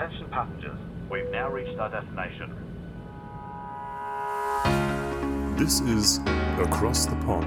Attention passengers, we've now reached our destination. This is Across the Pond.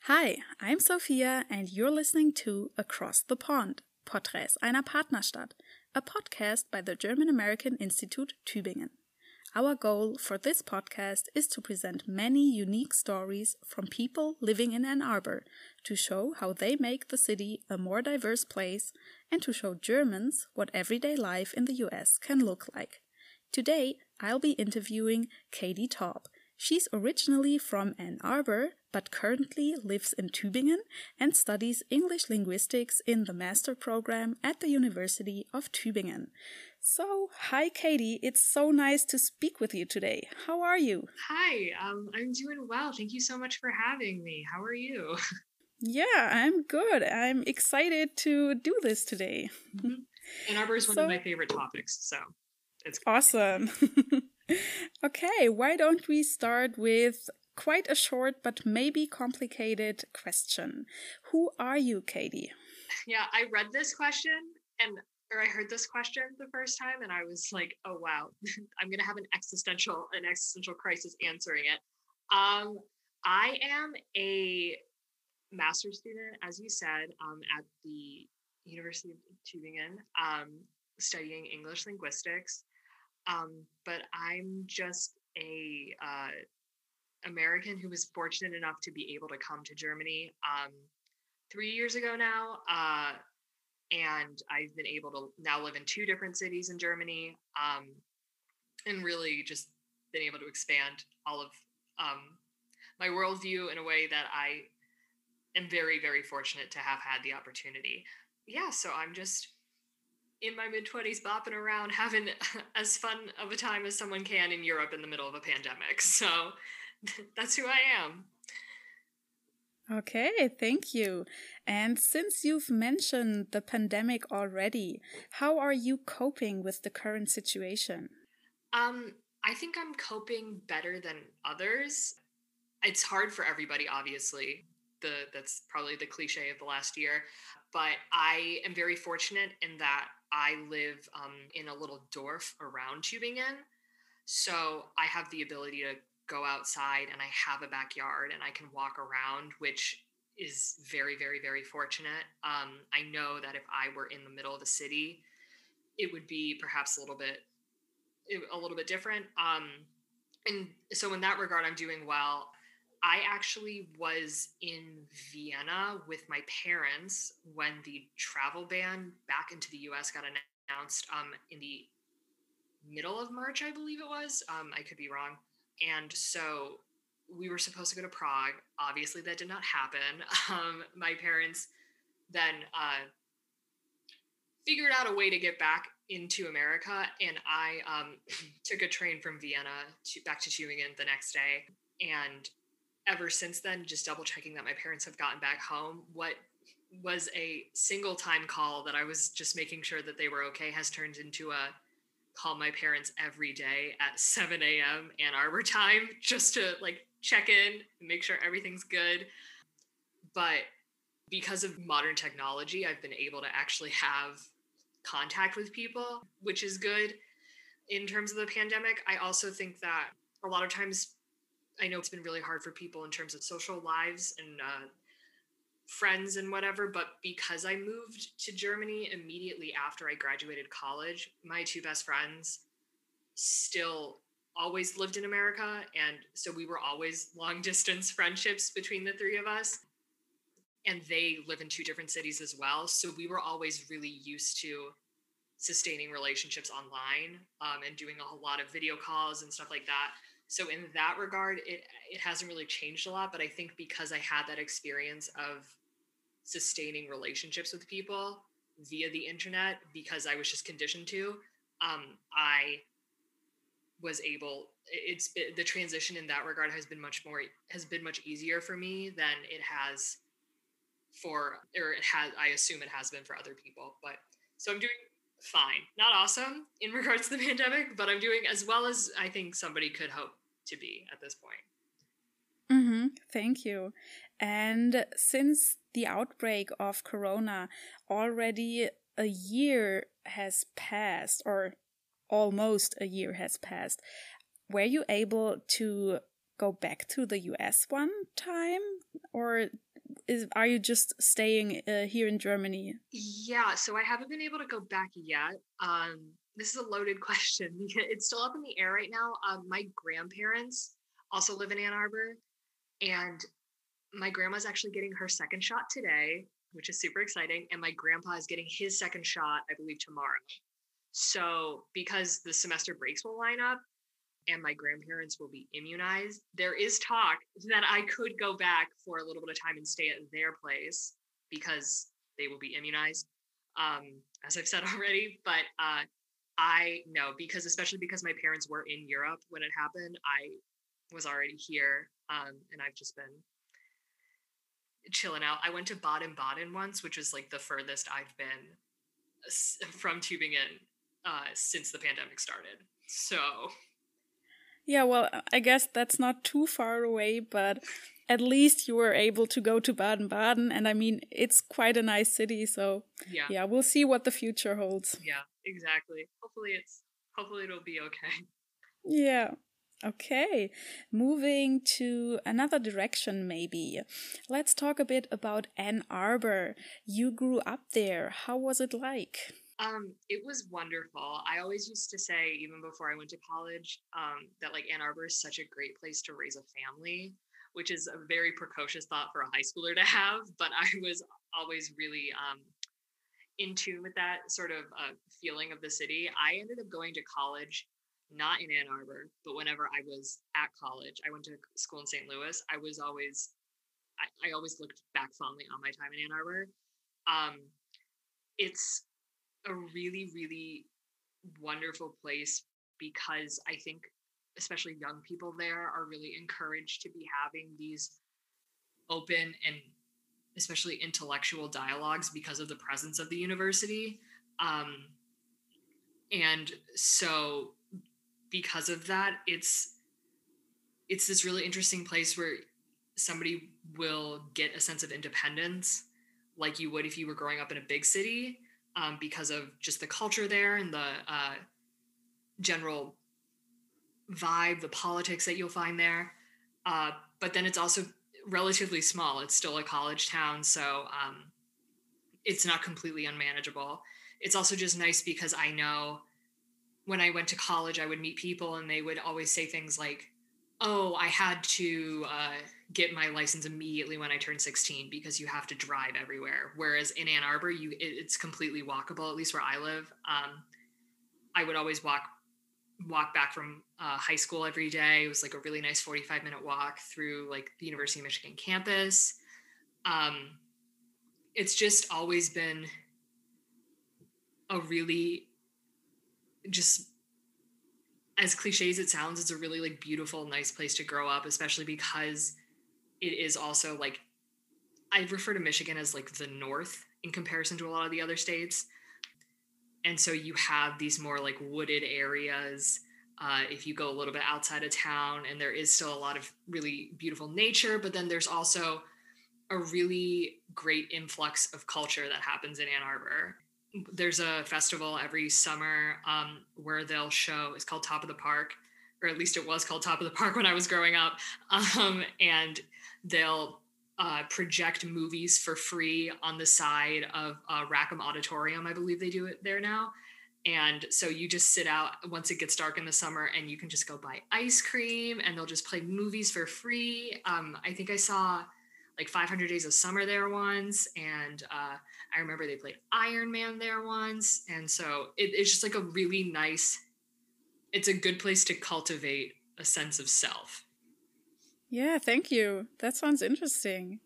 Hi, I'm Sophia, and you're listening to Across the Pond, Porträts einer Partnerstadt, a podcast by the German American Institute Tübingen. Our goal for this podcast is to present many unique stories from people living in Ann Arbor to show how they make the city a more diverse place and to show Germans what everyday life in the US can look like. Today, I'll be interviewing Katie Taub. She's originally from Ann Arbor, but currently lives in Tübingen and studies English linguistics in the master program at the University of Tübingen. So, hi Katie, it's so nice to speak with you today. How are you? Hi, um, I'm doing well. Thank you so much for having me. How are you? Yeah, I'm good. I'm excited to do this today. Ann Arbor is one So- of my favorite topics, so it's Awesome. okay, why don't we start with quite a short but maybe complicated question? Who are you, Katie? yeah. I read this question and or I heard this question the first time, and I was like, oh wow, I'm gonna have an existential an existential crisis answering it. Um, I am a master's student, as you said, um, at the University of Tübingen, um, studying English linguistics. Um, but I'm just a uh, American who was fortunate enough to be able to come to Germany um, three years ago now. Uh, and I've been able to now live in two different cities in Germany um, and really just been able to expand all of um, my worldview in a way that I am very, very fortunate to have had the opportunity. Yeah, so I'm just in my mid 20s bopping around having as fun of a time as someone can in Europe in the middle of a pandemic. So that's who I am. Okay, thank you. And since you've mentioned the pandemic already, how are you coping with the current situation? Um, I think I'm coping better than others. It's hard for everybody, obviously. The that's probably the cliche of the last year, but I am very fortunate in that I live um, in a little dorf around Tübingen, so I have the ability to go outside and I have a backyard and I can walk around, which is very, very, very fortunate. Um, I know that if I were in the middle of the city, it would be perhaps a little bit a little bit different. Um, and so in that regard, I'm doing well. I actually was in Vienna with my parents when the travel ban back into the US got announced um, in the middle of March, I believe it was. Um, I could be wrong. And so we were supposed to go to Prague. Obviously, that did not happen. Um, my parents then uh, figured out a way to get back into America, and I um, took a train from Vienna to back to Tübingen the next day. And ever since then, just double checking that my parents have gotten back home. What was a single time call that I was just making sure that they were okay has turned into a call my parents every day at 7 a.m. Ann Arbor time just to like check in make sure everything's good. But because of modern technology, I've been able to actually have contact with people, which is good in terms of the pandemic. I also think that a lot of times, I know it's been really hard for people in terms of social lives and uh, friends and whatever, but because I moved to Germany immediately after I graduated college, my two best friends still always lived in America. And so we were always long distance friendships between the three of us. And they live in two different cities as well. So we were always really used to sustaining relationships online um, and doing a whole lot of video calls and stuff like that. So in that regard, it it hasn't really changed a lot. But I think because I had that experience of sustaining relationships with people via the internet, because I was just conditioned to, um, I was able. It's been, the transition in that regard has been much more has been much easier for me than it has for or it has. I assume it has been for other people. But so I'm doing fine. Not awesome in regards to the pandemic, but I'm doing as well as I think somebody could hope to be at this point. Mm-hmm. Thank you. And since the outbreak of Corona, already a year has passed, or almost a year has passed. Were you able to go back to the US one time, or is are you just staying uh, here in Germany? Yeah, so I haven't been able to go back yet. Um, this is a loaded question it's still up in the air right now. Um, my grandparents also live in Ann Arbor, and my grandma's actually getting her second shot today, which is super exciting. And my grandpa is getting his second shot, I believe, tomorrow. So, because the semester breaks will line up and my grandparents will be immunized, there is talk that I could go back for a little bit of time and stay at their place because they will be immunized, um, as I've said already. But uh, I know because, especially because my parents were in Europe when it happened, I was already here um, and I've just been chilling out. I went to Baden Baden once, which was like the furthest I've been from Tübingen uh, since the pandemic started. So. Yeah, well, I guess that's not too far away, but at least you were able to go to Baden Baden. And I mean, it's quite a nice city. So, yeah, yeah we'll see what the future holds. Yeah, exactly. Hopefully, it's hopefully it'll be okay. Yeah. Okay, moving to another direction, maybe. Let's talk a bit about Ann Arbor. You grew up there. How was it like? Um, it was wonderful. I always used to say, even before I went to college, um, that like Ann Arbor is such a great place to raise a family, which is a very precocious thought for a high schooler to have. But I was always really um, in tune with that sort of uh, feeling of the city. I ended up going to college not in Ann Arbor, but whenever I was at college, I went to school in St. Louis. I was always, I, I always looked back fondly on my time in Ann Arbor. Um, it's a really, really wonderful place because I think, especially young people there, are really encouraged to be having these open and especially intellectual dialogues because of the presence of the university. Um, and so because of that, it's it's this really interesting place where somebody will get a sense of independence like you would if you were growing up in a big city um, because of just the culture there and the uh, general vibe, the politics that you'll find there. Uh, but then it's also relatively small. It's still a college town, so um, it's not completely unmanageable. It's also just nice because I know when I went to college, I would meet people and they would always say things like, oh, I had to uh, get my license immediately when I turned 16 because you have to drive everywhere. Whereas in Ann Arbor, you it, it's completely walkable. At least where I live, um, I would always walk walk back from uh, high school every day. It was like a really nice 45 minute walk through like the University of Michigan campus. Um, it's just always been a really just as cliche as it sounds, it's a really like beautiful, nice place to grow up, especially because it is also like I refer to Michigan as like the North in comparison to a lot of the other states. And so you have these more like wooded areas. Uh, if you go a little bit outside of town, and there is still a lot of really beautiful nature, but then there's also a really great influx of culture that happens in Ann Arbor there's a festival every summer um, where they'll show it's called top of the park or at least it was called top of the park when i was growing up. Um, and they'll uh, project movies for free on the side of uh, rackham auditorium i believe they do it there now. And so you just sit out once it gets dark in the summer and you can just go buy ice cream and they'll just play movies for free. Um, i think i saw like 500 days of summer there once and uh, I remember they played Iron Man there once. And so it, it's just like a really nice, it's a good place to cultivate a sense of self. Yeah, thank you. That sounds interesting.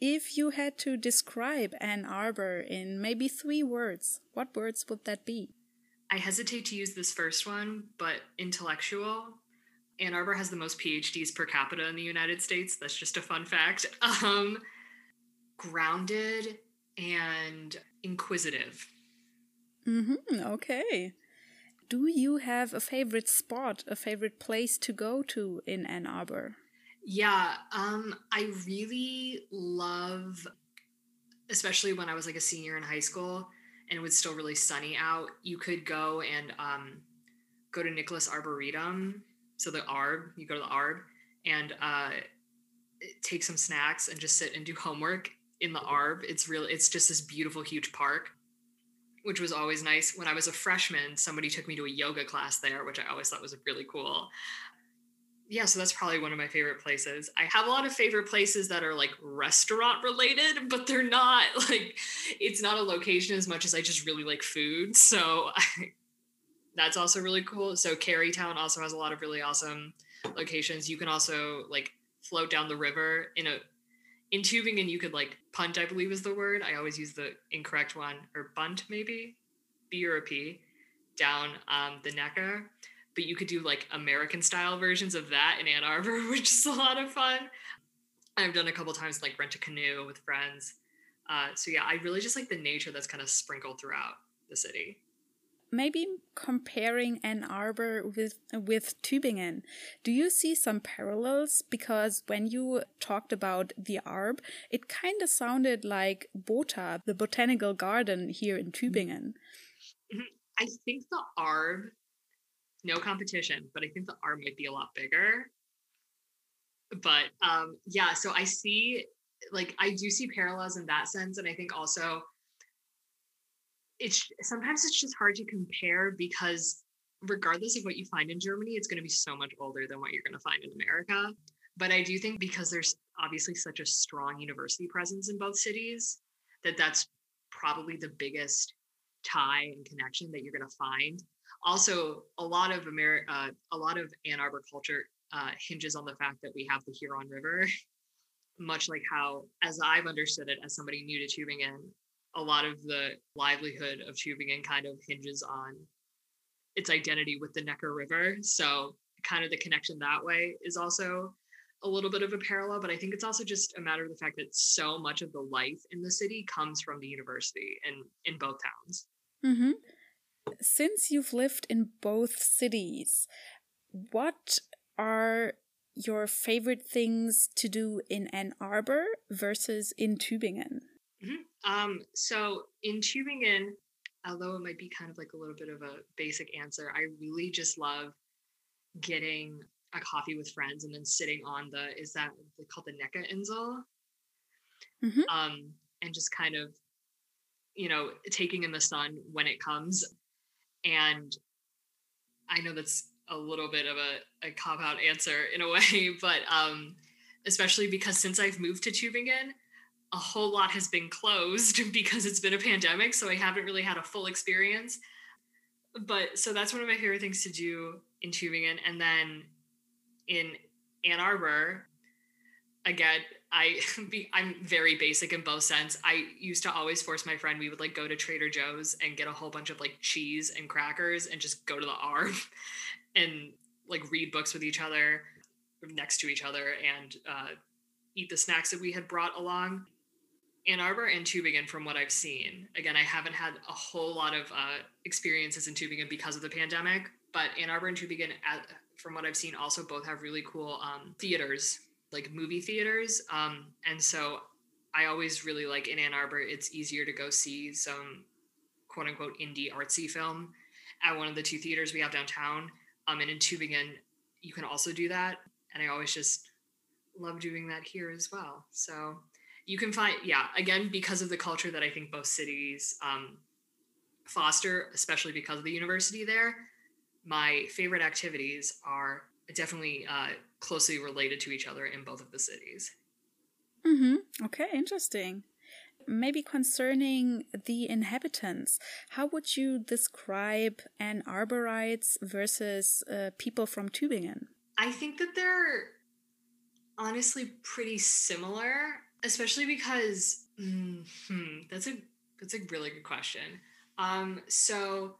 If you had to describe Ann Arbor in maybe three words, what words would that be? I hesitate to use this first one, but intellectual. Ann Arbor has the most PhDs per capita in the United States. That's just a fun fact. Um, grounded and inquisitive. Mm-hmm. Okay. Do you have a favorite spot, a favorite place to go to in Ann Arbor? Yeah, um, I really love, especially when I was like a senior in high school and it was still really sunny out. You could go and um, go to Nicholas Arboretum, so the Arb. You go to the Arb and uh, take some snacks and just sit and do homework in the Arb. It's really, it's just this beautiful, huge park which was always nice. When I was a freshman, somebody took me to a yoga class there, which I always thought was really cool. Yeah, so that's probably one of my favorite places. I have a lot of favorite places that are like restaurant related, but they're not like it's not a location as much as I just really like food. So I, that's also really cool. So Kerrytown also has a lot of really awesome locations. You can also like float down the river in a in Tübingen, you could like punt, I believe is the word. I always use the incorrect one, or bunt maybe, B or a P, down um, the Neckar. But you could do like American style versions of that in Ann Arbor, which is a lot of fun. I've done a couple times like rent a canoe with friends. Uh, so yeah, I really just like the nature that's kind of sprinkled throughout the city maybe comparing Ann Arbor with with Tübingen, do you see some parallels? Because when you talked about the Arb, it kind of sounded like Bota, the botanical garden here in Tübingen. Mm-hmm. I think the Arb, no competition, but I think the Arb might be a lot bigger. But um, yeah, so I see, like, I do see parallels in that sense, and I think also it's sometimes it's just hard to compare because regardless of what you find in Germany, it's going to be so much older than what you're going to find in America. But I do think because there's obviously such a strong university presence in both cities, that that's probably the biggest tie and connection that you're going to find. Also, a lot of America, uh, a lot of Ann Arbor culture uh, hinges on the fact that we have the Huron River, much like how, as I've understood it, as somebody new to Tübingen, a lot of the livelihood of Tübingen kind of hinges on its identity with the Neckar River. So, kind of the connection that way is also a little bit of a parallel, but I think it's also just a matter of the fact that so much of the life in the city comes from the university and in both towns. Mm-hmm. Since you've lived in both cities, what are your favorite things to do in Ann Arbor versus in Tübingen? Mm-hmm. Um, so in Tübingen, although it might be kind of like a little bit of a basic answer, I really just love getting a coffee with friends and then sitting on the is that called the Neckar Insel, mm-hmm. um, and just kind of you know taking in the sun when it comes. And I know that's a little bit of a, a cop out answer in a way, but um, especially because since I've moved to Tübingen, a whole lot has been closed because it's been a pandemic. So I haven't really had a full experience. But so that's one of my favorite things to do in Tübingen. And then in Ann Arbor, again, I be I'm very basic in both sense. I used to always force my friend we would like go to Trader Joe's and get a whole bunch of like cheese and crackers and just go to the Arb and like read books with each other next to each other and uh, eat the snacks that we had brought along. Ann Arbor and Tübingen, from what I've seen, again, I haven't had a whole lot of uh, experiences in Tübingen because of the pandemic, but Ann Arbor and Tübingen, at, from what I've seen, also both have really cool um, theaters, like movie theaters. Um, and so I always really like in Ann Arbor, it's easier to go see some quote unquote indie artsy film at one of the two theaters we have downtown. Um, and in Tübingen, you can also do that. And I always just love doing that here as well. So you can find yeah again because of the culture that i think both cities um, foster especially because of the university there my favorite activities are definitely uh, closely related to each other in both of the cities. Mm-hmm. okay interesting. Maybe concerning the inhabitants how would you describe ann arborites versus uh, people from tübingen? I think that they're honestly pretty similar especially because mm-hmm, that's a that's a really good question. Um, so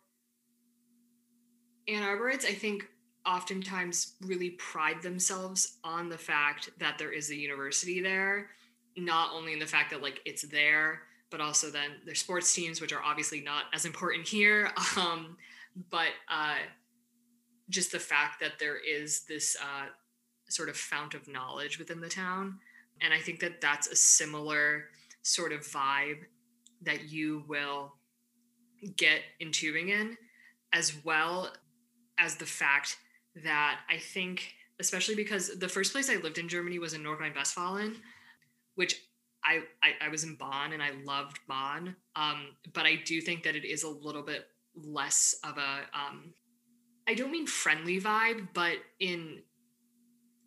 Ann Arborites, I think, oftentimes really pride themselves on the fact that there is a university there, not only in the fact that like it's there, but also then their sports teams, which are obviously not as important here. Um, but uh, just the fact that there is this uh, sort of fount of knowledge within the town. And I think that that's a similar sort of vibe that you will get in Tübingen, as well as the fact that I think, especially because the first place I lived in Germany was in North Rhine-Westphalia, which I, I, I was in Bonn and I loved Bonn, um, but I do think that it is a little bit less of a um, I don't mean friendly vibe, but in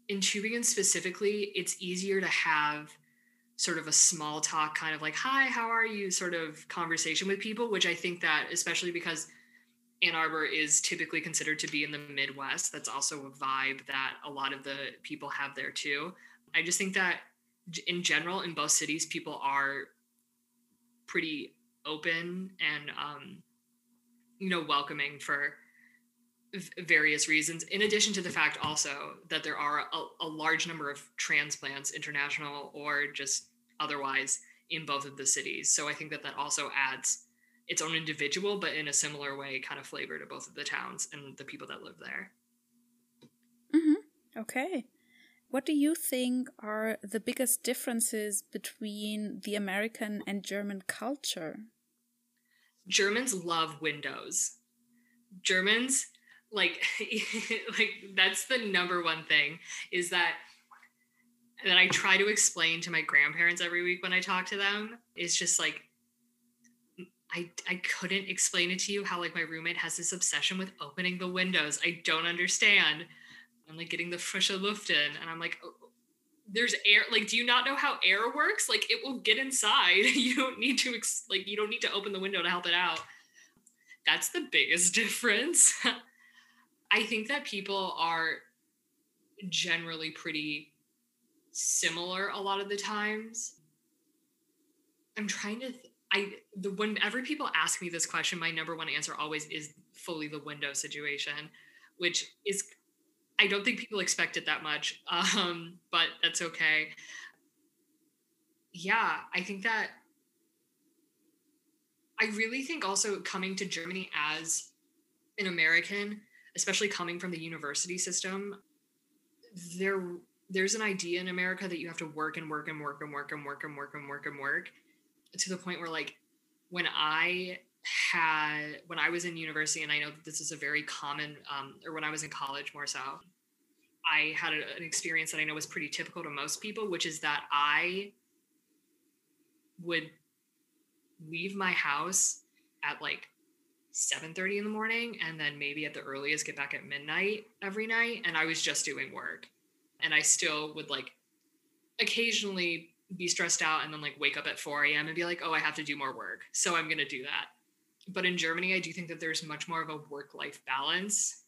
in Tübingen specifically, it's easier to have sort of a small talk kind of like hi how are you? sort of conversation with people which i think that especially because ann arbor is typically considered to be in the midwest that's also a vibe that a lot of the people have there too. I just think that in general in both cities people are pretty open and um, you know welcoming for various reasons in addition to the fact also that there are a, a large number of transplants international or just otherwise in both of the cities so i think that that also adds its own individual but in a similar way kind of flavor to both of the towns and the people that live there Mm-hmm. Okay. What do you think are the biggest differences between the American and German culture? Germans love windows. Germans like like that's the number one thing is that that I try to explain to my grandparents every week when I talk to them is just like I I couldn't explain it to you how like my roommate has this obsession with opening the windows. I don't understand. I'm like getting the frische Luft in and I'm like oh, there's air like do you not know how air works like it will get inside you don't need to ex- like you don't need to open the window to help it out that's the biggest difference i think that people are generally pretty similar a lot of the times i'm trying to th- i the whenever people ask me this question my number one answer always is fully the window situation which is I don't think people expect it that much, um, but that's okay. Yeah, I think that I really think also coming to Germany as an American, especially coming from the university system, there there's an idea in America that you have to work and work and work and work and work and work and work and work to the point where like when I had when I was in university, and I know that this is a very common, um, or when I was in college more so, I had a, an experience that I know was pretty typical to most people, which is that I would leave my house at like 7:30 in the morning and then maybe at the earliest get back at midnight every night and I was just doing work. And I still would like occasionally be stressed out and then like wake up at 4 a.m. and be like, oh, I have to do more work. So I'm going to do that. But in Germany, I do think that there's much more of a work life balance,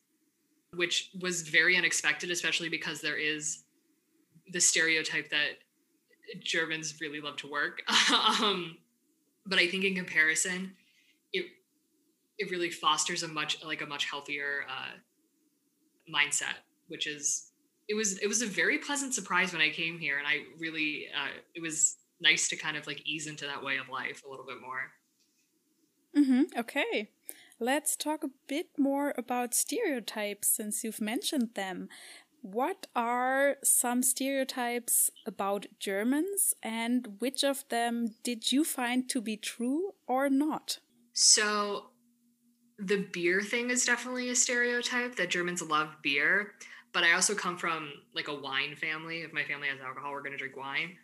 which was very unexpected, especially because there is the stereotype that Germans really love to work. um, but I think in comparison, it it really fosters a much like a much healthier uh, mindset, which is it was it was a very pleasant surprise when I came here, and I really uh, it was nice to kind of like ease into that way of life a little bit more. Mm-hmm. Okay. Let's talk a bit more about stereotypes since you've mentioned them. What are some stereotypes about Germans and which of them did you find to be true or not? So, the beer thing is definitely a stereotype that Germans love beer, but I also come from like a wine family. If my family has alcohol, we're going to drink wine.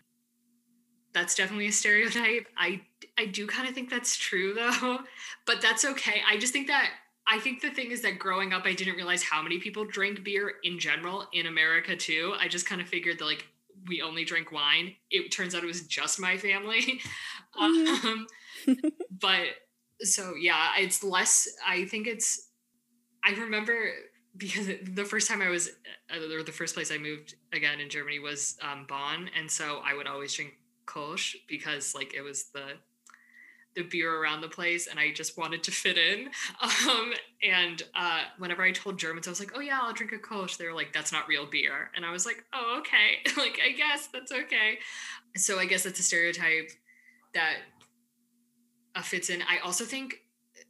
That's definitely a stereotype. I I do kind of think that's true though, but that's okay. I just think that I think the thing is that growing up, I didn't realize how many people drink beer in general in America too. I just kind of figured that like we only drink wine. It turns out it was just my family. Mhm. Um, but so yeah, it's less. I think it's. I remember because the first time I was, uh, or the first place I moved again in Germany was um, Bonn, and so I would always drink Kolsch because like it was the the beer around the place and I just wanted to fit in. Um, and uh, whenever I told Germans, I was like, oh yeah, I'll drink a Kolsch. They were like, that's not real beer. And I was like, oh, okay. like, I guess that's okay. So I guess that's a stereotype that uh, fits in. I also think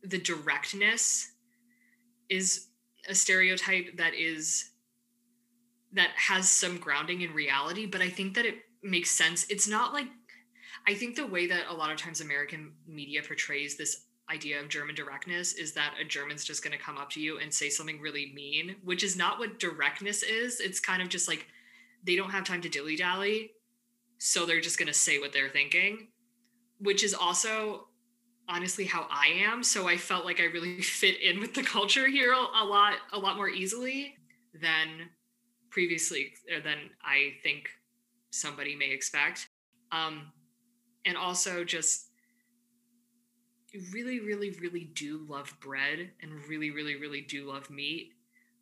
the directness is a stereotype that is that has some grounding in reality, but I think that it makes sense. It's not like I think the way that a lot of times American media portrays this idea of German directness is that a German's just going to come up to you and say something really mean, which is not what directness is. It's kind of just like they don't have time to dilly dally. So they're just going to say what they're thinking, which is also honestly how I am. So I felt like I really fit in with the culture here a lot, a lot more easily than previously, or than I think somebody may expect. Um, and also just really, really, really do love bread and really, really, really do love meat.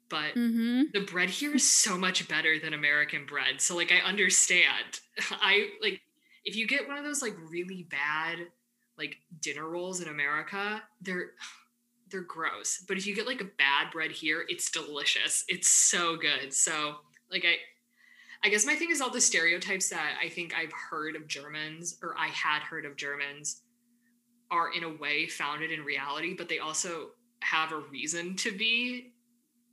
But Mm-hmm. the bread here is so much better than American bread. So like I understand. I like if you get one of those like really bad like dinner rolls in America, they're they're gross. But if you get like a bad bread here, it's delicious. It's so good. So like I I guess my thing is all the stereotypes that I think I've heard of Germans or I had heard of Germans are in a way founded in reality, but they also have a reason to be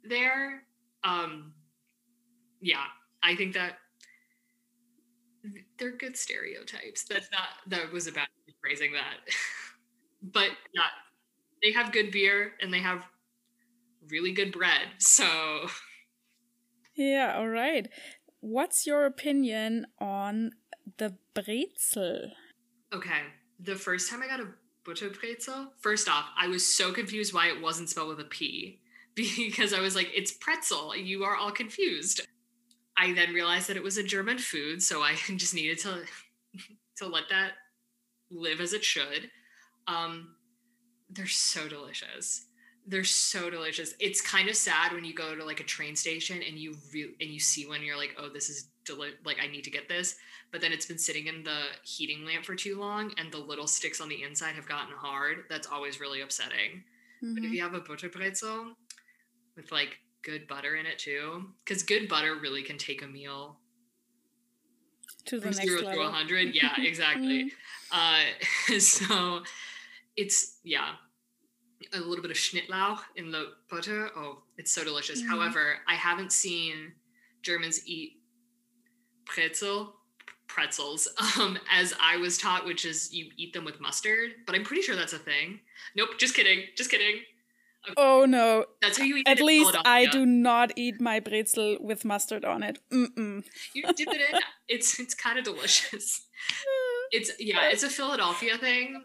there. Um yeah, I think that they're good stereotypes. That's not that was about phrasing that. but yeah, they have good beer and they have really good bread. So Yeah, all right. What's your opinion on the brezel? Okay. The first time I got a Butterbrezel, first off, I was so confused why it wasn't spelled with a P because I was like, it's pretzel. You are all confused. I then realized that it was a German food, so I just needed to to let that live as it should. Um, they're so delicious. They're so delicious. It's kind of sad when you go to like a train station and you re- and you see one, you're like, oh, this is deli- like I need to get this but then it's been sitting in the heating lamp for too long and the little sticks on the inside have gotten hard. That's always really upsetting. But if Mhm. you have a butterbrezel with like good butter in it too, because good butter really can take a meal To the next zero to level. a hundred. Yeah, exactly. uh, so it's yeah, a little bit of Schnittlauch in the butter. Oh, it's so delicious. Mhm. However, I haven't seen Germans eat pretzel pretzels um as I was taught, which is you eat them with mustard. But I'm pretty sure that's a thing. Nope, just kidding, just kidding. Oh no. That's how you eat At least I do not eat my brezel with mustard on it. Mm-mm. You dip it in. It's it's kind of delicious. It's yeah, it's a Philadelphia thing.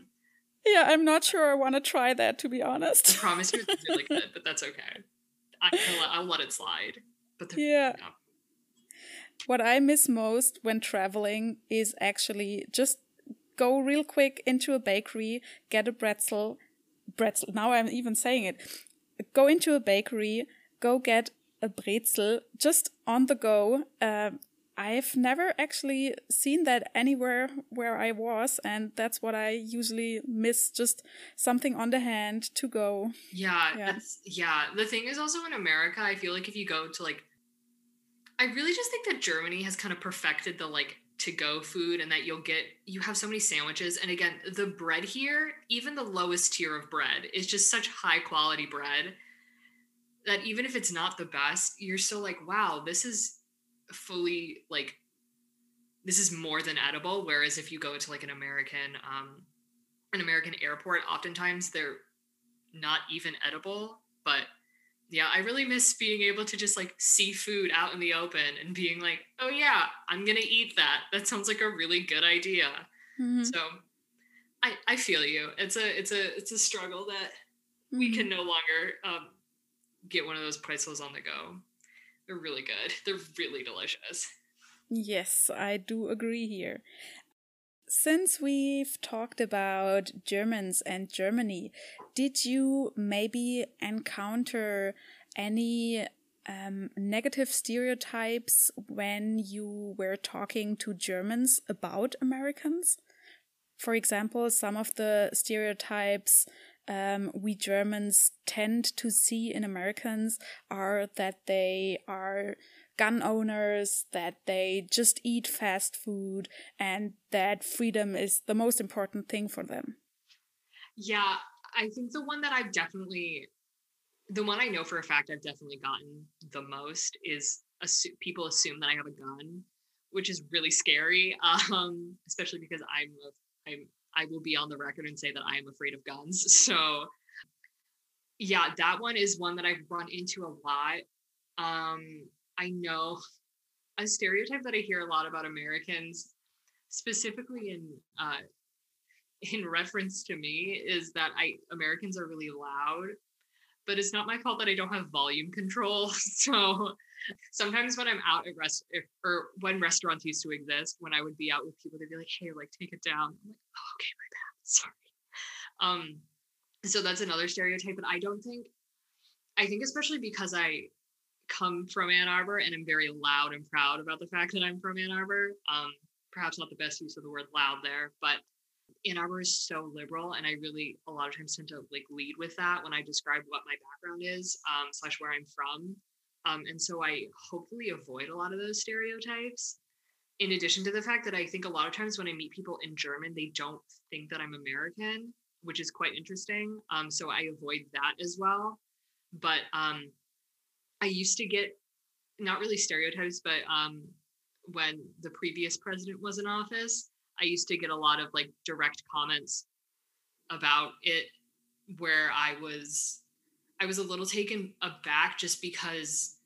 Yeah, I'm not sure I want to try that to be honest. I promise you it's really good, but that's okay. I, I'll, let- I'll let it slide. But yeah. What I miss most when traveling is actually just go real quick into a bakery, get a pretzel, pretzel. Now I'm even saying it. Go into a bakery, go get a brezel just on the go. Um, I've never actually seen that anywhere where I was, and that's what I usually miss. Just something on the hand to go. Yeah, Yeah. that's yeah. The thing is also in America, I feel like if you go to like I really just think that Germany has kind of perfected the like to go food and that you'll get you have so many sandwiches and again, the bread here, even the lowest tier of bread is just such high quality bread that even if it's not the best, you're still like, wow, this is fully like this is more than edible whereas if you go to like an American um an American airport, oftentimes they're not even edible. But yeah, I really miss being able to just like see food out in the open and being like, oh yeah, I'm gonna eat that. That sounds like a really good idea. Mhm. So I I feel you. It's a it's a it's a struggle that we Mhm. can no longer um, get one of those pretzels on the go. They're really good. They're really delicious. Yes, I do agree here. Since we've talked about Germans and Germany, did you maybe encounter any um, negative stereotypes when you were talking to Germans about Americans? For example, some of the stereotypes um, we Germans tend to see in Americans are that they are gun owners, that they just eat fast food, and that freedom is the most important thing for them. Yeah, I think the one that I've definitely, the one I know for a fact I've definitely gotten the most is assu- people assume that I have a gun, which is really scary. Um, especially because I'm, a, I'm, I will be on the record and say that I am afraid of guns. So, yeah, that one is one that I've run into a lot. Um, I know a stereotype that I hear a lot about Americans, specifically in uh, in reference to me is that I Americans are really loud, but it's not my fault that I don't have volume control. So sometimes when I'm out at rest if, or when restaurants used to exist, when I would be out with people, they'd be like, "Hey, like take it down." I'm like, "Oh, okay, my bad. Sorry." Um, so that's another stereotype, but I don't think. I think especially because I come from Ann Arbor and I'm very loud and proud about the fact that I'm from Ann Arbor. Um, perhaps not the best use of the word loud there, but Ann Arbor is so liberal, and I really a lot of times tend to like lead with that when I describe what my background is, um, slash where I'm from, um, and so I hopefully avoid a lot of those stereotypes. In addition to the fact that I think a lot of times when I meet people in German, they don't think that I'm American, which is quite interesting. Um, so I avoid that as well. But um, I used to get not really stereotypes, but um, when the previous president was in office, I used to get a lot of like direct comments about it where I was I was a little taken aback just because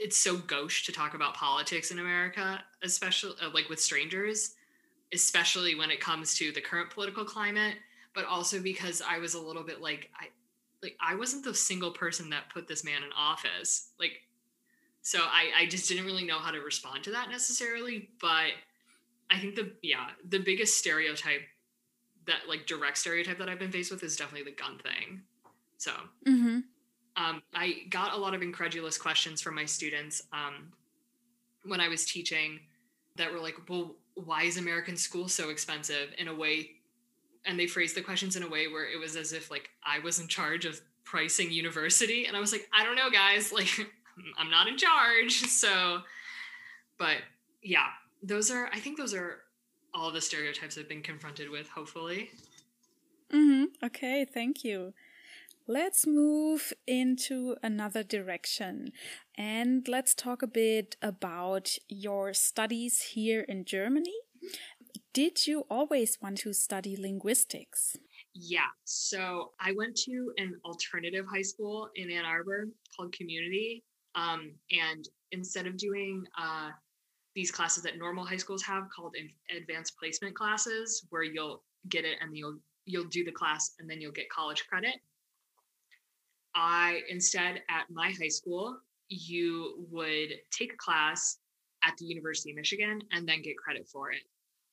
it's so gauche to talk about politics in America, especially uh, like with strangers, especially when it comes to the current political climate, but also because I was a little bit like I like I wasn't the single person that put this man in office. Like so I I just didn't really know how to respond to that necessarily, but I think the yeah, the biggest stereotype that like direct stereotype that I've been faced with is definitely the gun thing. So Mm-hmm. um, I got a lot of incredulous questions from my students um, when I was teaching that were like, well, why is American school so expensive in a way? And they phrased the questions in a way where it was as if like I was in charge of pricing university. And I was like, I don't know, guys, like I'm not in charge. So, but yeah, those are, I think those are all the stereotypes I've been confronted with, hopefully. Mm-hmm. Okay, thank you. Let's move into another direction and let's talk a bit about your studies here in Germany. Did you always want to study linguistics? Yeah. So I went to an alternative high school in Ann Arbor called Community. Um, and instead of doing uh, these classes that normal high schools have called advanced placement classes, where you'll get it and you'll you'll do the class and then you'll get college credit. I instead at my high school, you would take a class at the University of Michigan and then get credit for it.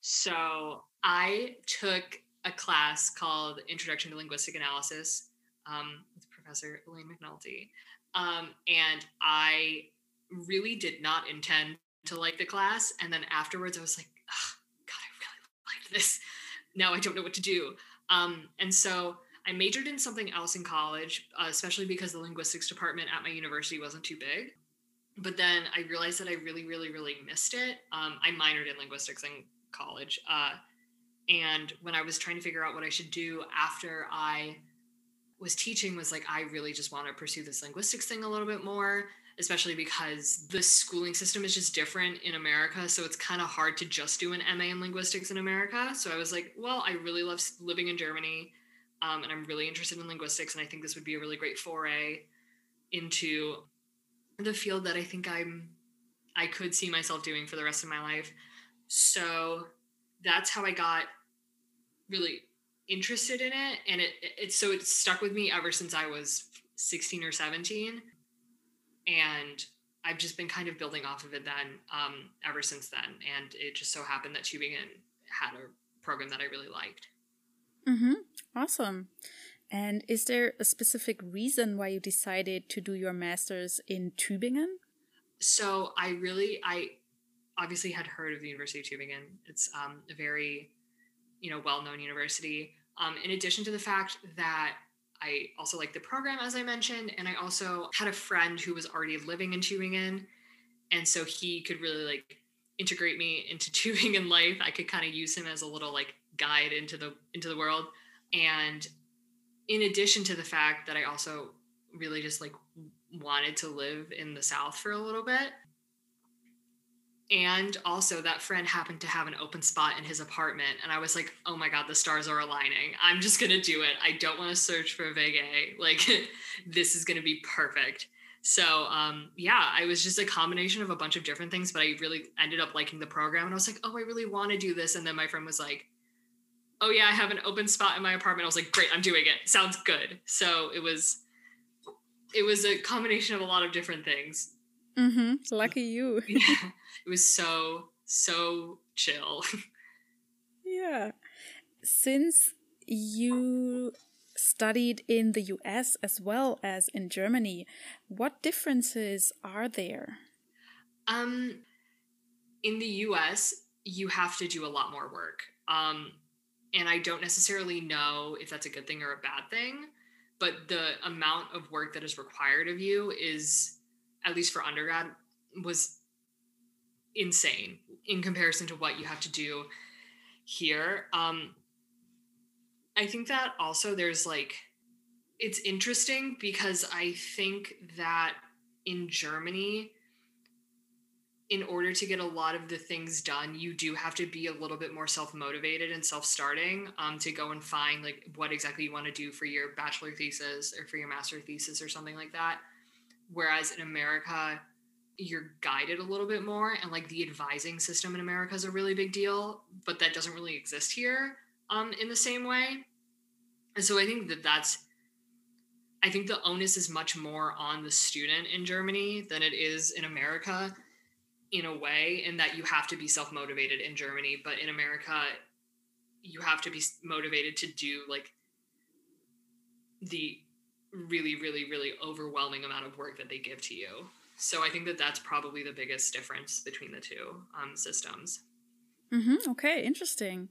So I took a class called Introduction to Linguistic Analysis um, with Professor Elaine McNulty. Um, and I really did not intend to like the class. And then afterwards, I was like, God, I really liked this. Now I don't know what to do. Um, and so I majored in something else in college, uh, especially because the linguistics department at my university wasn't too big. But then I realized that I really, really, really missed it. Um, I minored in linguistics in college. Uh, and when I was trying to figure out what I should do after I was teaching, was like, I really just want to pursue this linguistics thing a little bit more, especially because the schooling system is just different in America. So it's kind of hard to just do an MA in linguistics in America. So I was like, well, I really love living in Germany. Um, and I'm really interested in linguistics, and I think this would be a really great foray into the field that I think I'm I could see myself doing for the rest of my life. So that's how I got really interested in it, and it it so it stuck with me ever since I was 16 or 17, and I've just been kind of building off of it then um, ever since then. And it just so happened that Tübingen had a program that I really liked. Mm-hmm. Awesome. And is there a specific reason why you decided to do your master's in Tübingen? So I really, I obviously had heard of the University of Tübingen. It's um, a very, you know, well-known university. Um, in addition to the fact that I also like the program, as I mentioned, and I also had a friend who was already living in Tübingen, and so he could really like integrate me into Tübingen life. I could kind of use him as a little like guide into the into the world. And in addition to the fact that I also really just like wanted to live in the South for a little bit. And also, that friend happened to have an open spot in his apartment. And I was like, oh my God, the stars are aligning. I'm just going to do it. I don't want to search for a WG. Like, this is going to be perfect. So, um, yeah, I was just a combination of a bunch of different things, but I really ended up liking the program. And I was like, oh, I really want to do this. And then my friend was like, oh, yeah, I have an open spot in my apartment. I was like, great, I'm doing it. Sounds good. So it was it was a combination of a lot of different things. Mm-hmm. Lucky you. yeah. It was so, so chill. yeah. Since you studied in the US as well as in Germany, what differences are there? Um, in the US, you have to do a lot more work. Um, and I don't necessarily know if that's a good thing or a bad thing but the amount of work that is required of you is at least for undergrad was insane in comparison to what you have to do here um i think that also there's like it's interesting because i think that in germany in order to get a lot of the things done, you do have to be a little bit more self motivated and self starting um, to go and find like what exactly you want to do for your bachelor thesis or for your master thesis or something like that. Whereas in America, you're guided a little bit more, and like the advising system in America is a really big deal, but that doesn't really exist here um, in the same way. And so I think that that's I think the onus is much more on the student in Germany than it is in America in a way in that you have to be self-motivated in Germany, but in America you have to be motivated to do like the really really really overwhelming amount of work that they give to you. So I think that that's probably the biggest difference between the two um, systems. Mm-hmm. Okay, interesting.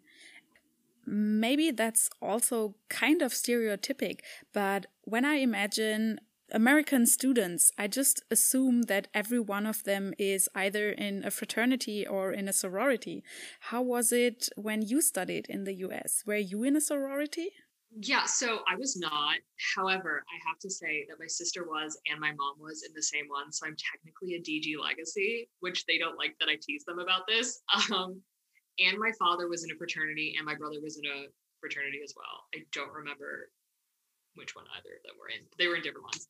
Maybe that's also kind of stereotypic, but when I imagine American students, I just assume that every one of them is either in a fraternity or in a sorority. How was it when you studied in the US? Were you in a sorority? Yeah, so I was not. However, I have to say that my sister was and my mom was in the same one. So I'm technically a DG legacy, which they don't like that I tease them about this. Um, and my father was in a fraternity and my brother was in a fraternity as well. I don't remember which one either of them were in. They were in different ones.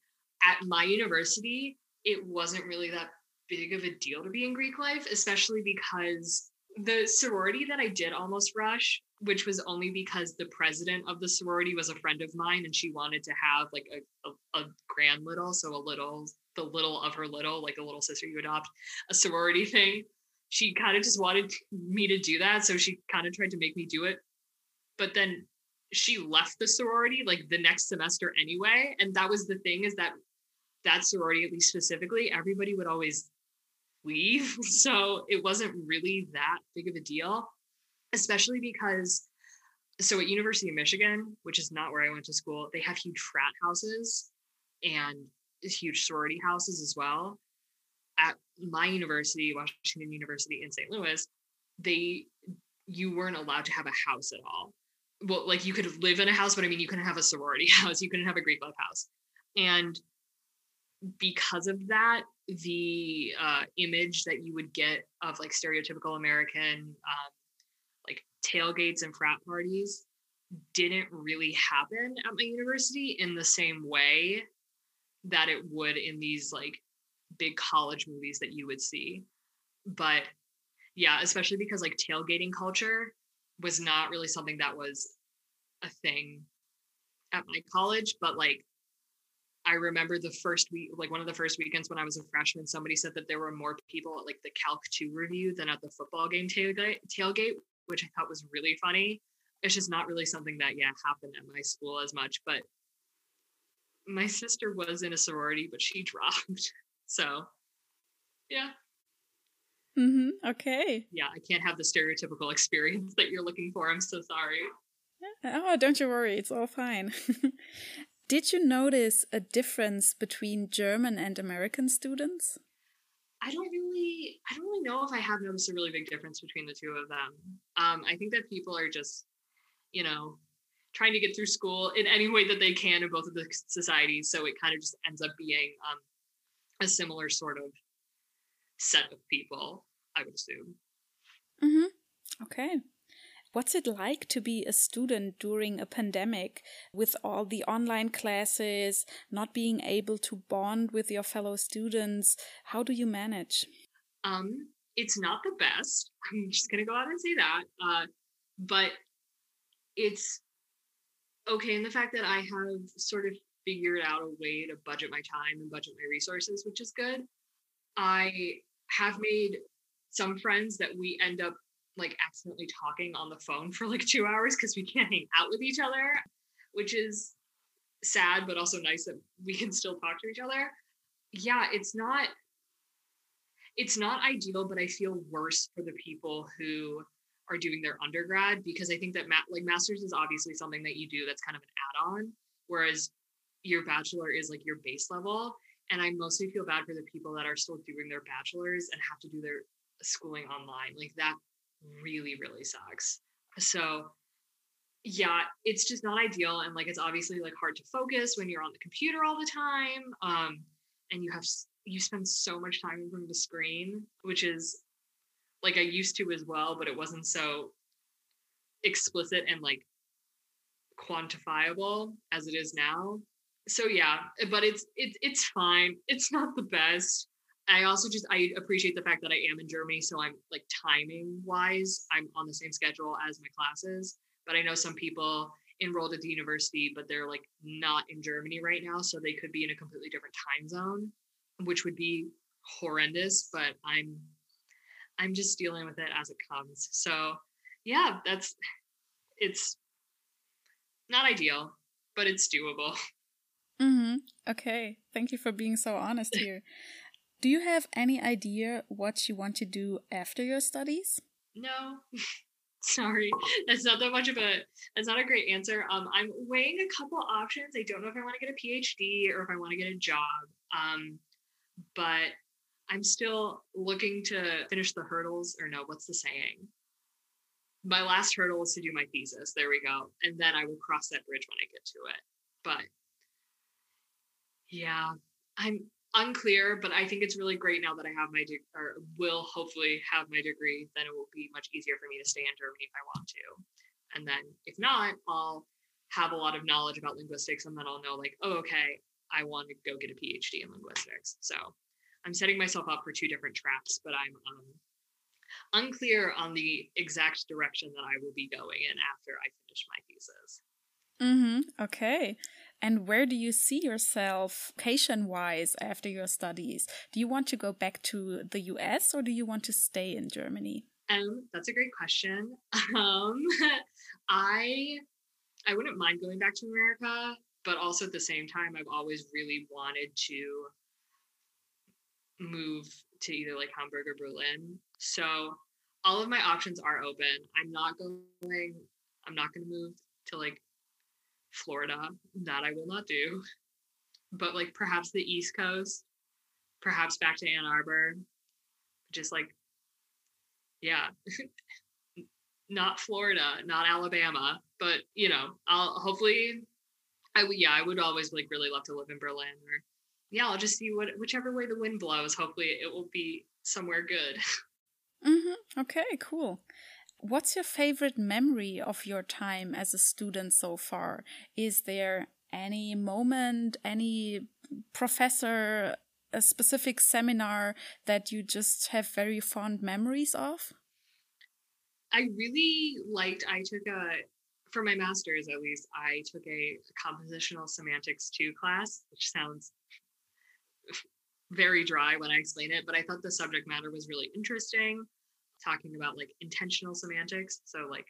At my university, it wasn't really that big of a deal to be in Greek life, especially because the sorority that I did almost rush, which was only because the president of the sorority was a friend of mine and she wanted to have like a, a, a grand little, so a little, the little of her little, like a little sister you adopt, a sorority thing. She kind of just wanted me to do that. So she kind of tried to make me do it. But then she left the sorority like the next semester anyway and that was the thing is that that sorority at least specifically everybody would always leave so it wasn't really that big of a deal especially because so at university of michigan which is not where i went to school they have huge frat houses and huge sorority houses as well at my university washington university in st louis they you weren't allowed to have a house at all well, like you could live in a house, but I mean, you couldn't have a sorority house, you couldn't have a Greek life house. And because of that, the uh, image that you would get of like stereotypical American um, tailgates and frat parties didn't really happen at my university in the same way that it would in these like big college movies that you would see. But yeah, especially because like tailgating culture was not really something that was a thing at my college, but like I remember the first week, like one of the first weekends when I was a freshman, somebody said that there were more people at like the Calc 2 review than at the football game tailgate, tailgate, which I thought was really funny. It's just not really something that, yeah, happened at my school as much. But my sister was in a sorority, but she dropped. So, yeah. Mm-hmm. Okay. Yeah, I can't have the stereotypical experience that you're looking for. I'm so sorry. Oh, don't you worry, it's all fine. Did you notice a difference between German and American students? I don't really, I don't really know if I have noticed a really big difference between the two of them. Um, I think that people are just, you know, trying to get through school in any way that they can in both of the societies. So it kind of just ends up being um, a similar sort of set of people, I would assume. Mm-hmm. Okay. What's it like to be a student during a pandemic with all the online classes, not being able to bond with your fellow students? How do you manage? Um, it's not the best. I'm just gonna go out and say that. Uh, but it's okay And the fact that I have sort of figured out a way to budget my time and budget my resources, which is good. I have made some friends that we end up like accidentally talking on the phone for like two hours because we can't hang out with each other, which is sad, but also nice that we can still talk to each other. Yeah, it's not it's not ideal, but I feel worse for the people who are doing their undergrad because I think that ma- like masters is obviously something that you do that's kind of an add-on, whereas your bachelor is like your base level. And I mostly feel bad for the people that are still doing their bachelors and have to do their schooling online. Like that really, really sucks. So yeah, it's just not ideal. And like it's obviously like hard to focus when you're on the computer all the time. Um, and you have you spend so much time in front of the screen, which is like I used to as well, but it wasn't so explicit and like quantifiable as it is now. So yeah, but it's it's it's fine. It's not the best. I also just I appreciate the fact that I am in Germany, so I'm like timing wise, I'm on the same schedule as my classes. But I know some people enrolled at the university, but they're like not in Germany right now, so they could be in a completely different time zone, which would be horrendous. But I'm I'm just dealing with it as it comes. So yeah, that's it's not ideal, but it's doable. Mm-hmm. Okay. Thank you for being so honest here. Do you have any idea what you want to do after your studies? No. Sorry. That's not that much of a that's not a great answer. Um I'm weighing a couple options. I don't know if I want to get a PhD or if I want to get a job. Um but I'm still looking to finish the hurdles, or no, what's the saying? My last hurdle is to do my thesis. There we go. And then I will cross that bridge when I get to it. But yeah, I'm unclear, but I think it's really great now that I have my de- or will hopefully have my degree. Then it will be much easier for me to stay in Germany if I want to. And then if not, I'll have a lot of knowledge about linguistics, and then I'll know like, oh, okay, I want to go get a PhD in linguistics. So I'm setting myself up for two different traps, but I'm um, unclear on the exact direction that I will be going in after I finish my thesis. Mm-hmm. Okay. And where do you see yourself location wise after your studies? Do you want to go back to the US or do you want to stay in Germany? Um, that's a great question. Um, I I wouldn't mind going back to America, but also at the same time, I've always really wanted to move to either like Hamburg or Berlin. So all of my options are open. I'm not going I'm not going to move to like Florida. That I will not do. But like perhaps the East Coast, perhaps back to Ann Arbor. Just like yeah. not Florida, not Alabama, but you know, I'll hopefully I yeah, I would always like really love to live in Berlin or yeah, I'll just see what whichever way the wind blows. Hopefully, it will be somewhere good. Mm-hmm. Okay, cool. What's your favorite memory of your time as a student so far? Is there any moment, any professor, a specific seminar that you just have very fond memories of? I really liked, I took a, for my master's at least, I took a compositional semantics 2 class, which sounds very dry when I explain it, but I thought the subject matter was really interesting, talking about like intentional semantics, so like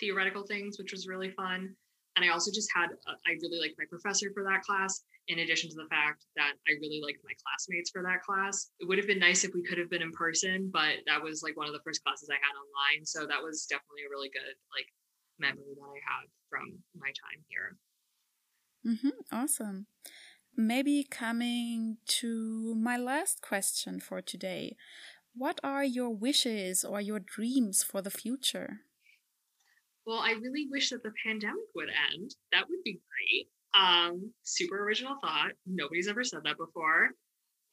theoretical things, which was really fun. And I also just had, uh, I really liked my professor for that class, in addition to the fact that I really liked my classmates for that class. It would have been nice if we could have been in person, but that was like one of the first classes I had online. So that was definitely a really good like memory that I had from my time here. Mm-hmm. Awesome. Maybe coming to my last question for today. What are your wishes or your dreams for the future? Well, I really wish that the pandemic would end. That would be great. Um, super original thought. Nobody's ever said that before.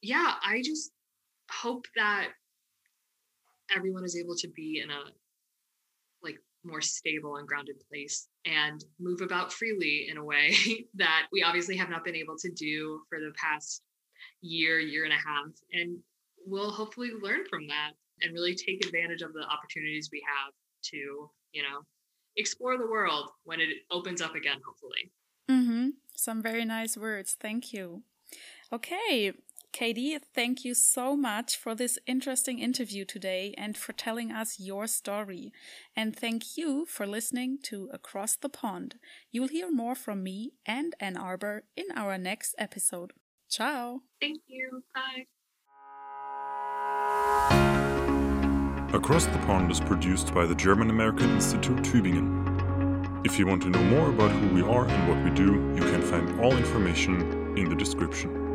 Yeah, I just hope that everyone is able to be in a like more stable and grounded place and move about freely in a way that we obviously have not been able to do for the past year, year and a half. And we'll hopefully learn from that and really take advantage of the opportunities we have to, you know, explore the world when it opens up again, hopefully. Mm-hmm. Some very nice words. Thank you. Okay, Katie, thank you so much for this interesting interview today and for telling us your story. And thank you for listening to Across the Pond. You'll hear more from me and Ann Arbor in our next episode. Ciao. Thank you. Bye. Across the Pond is produced by the German American Institute Tübingen. If you want to know more about who we are and what we do, you can find all information in the description.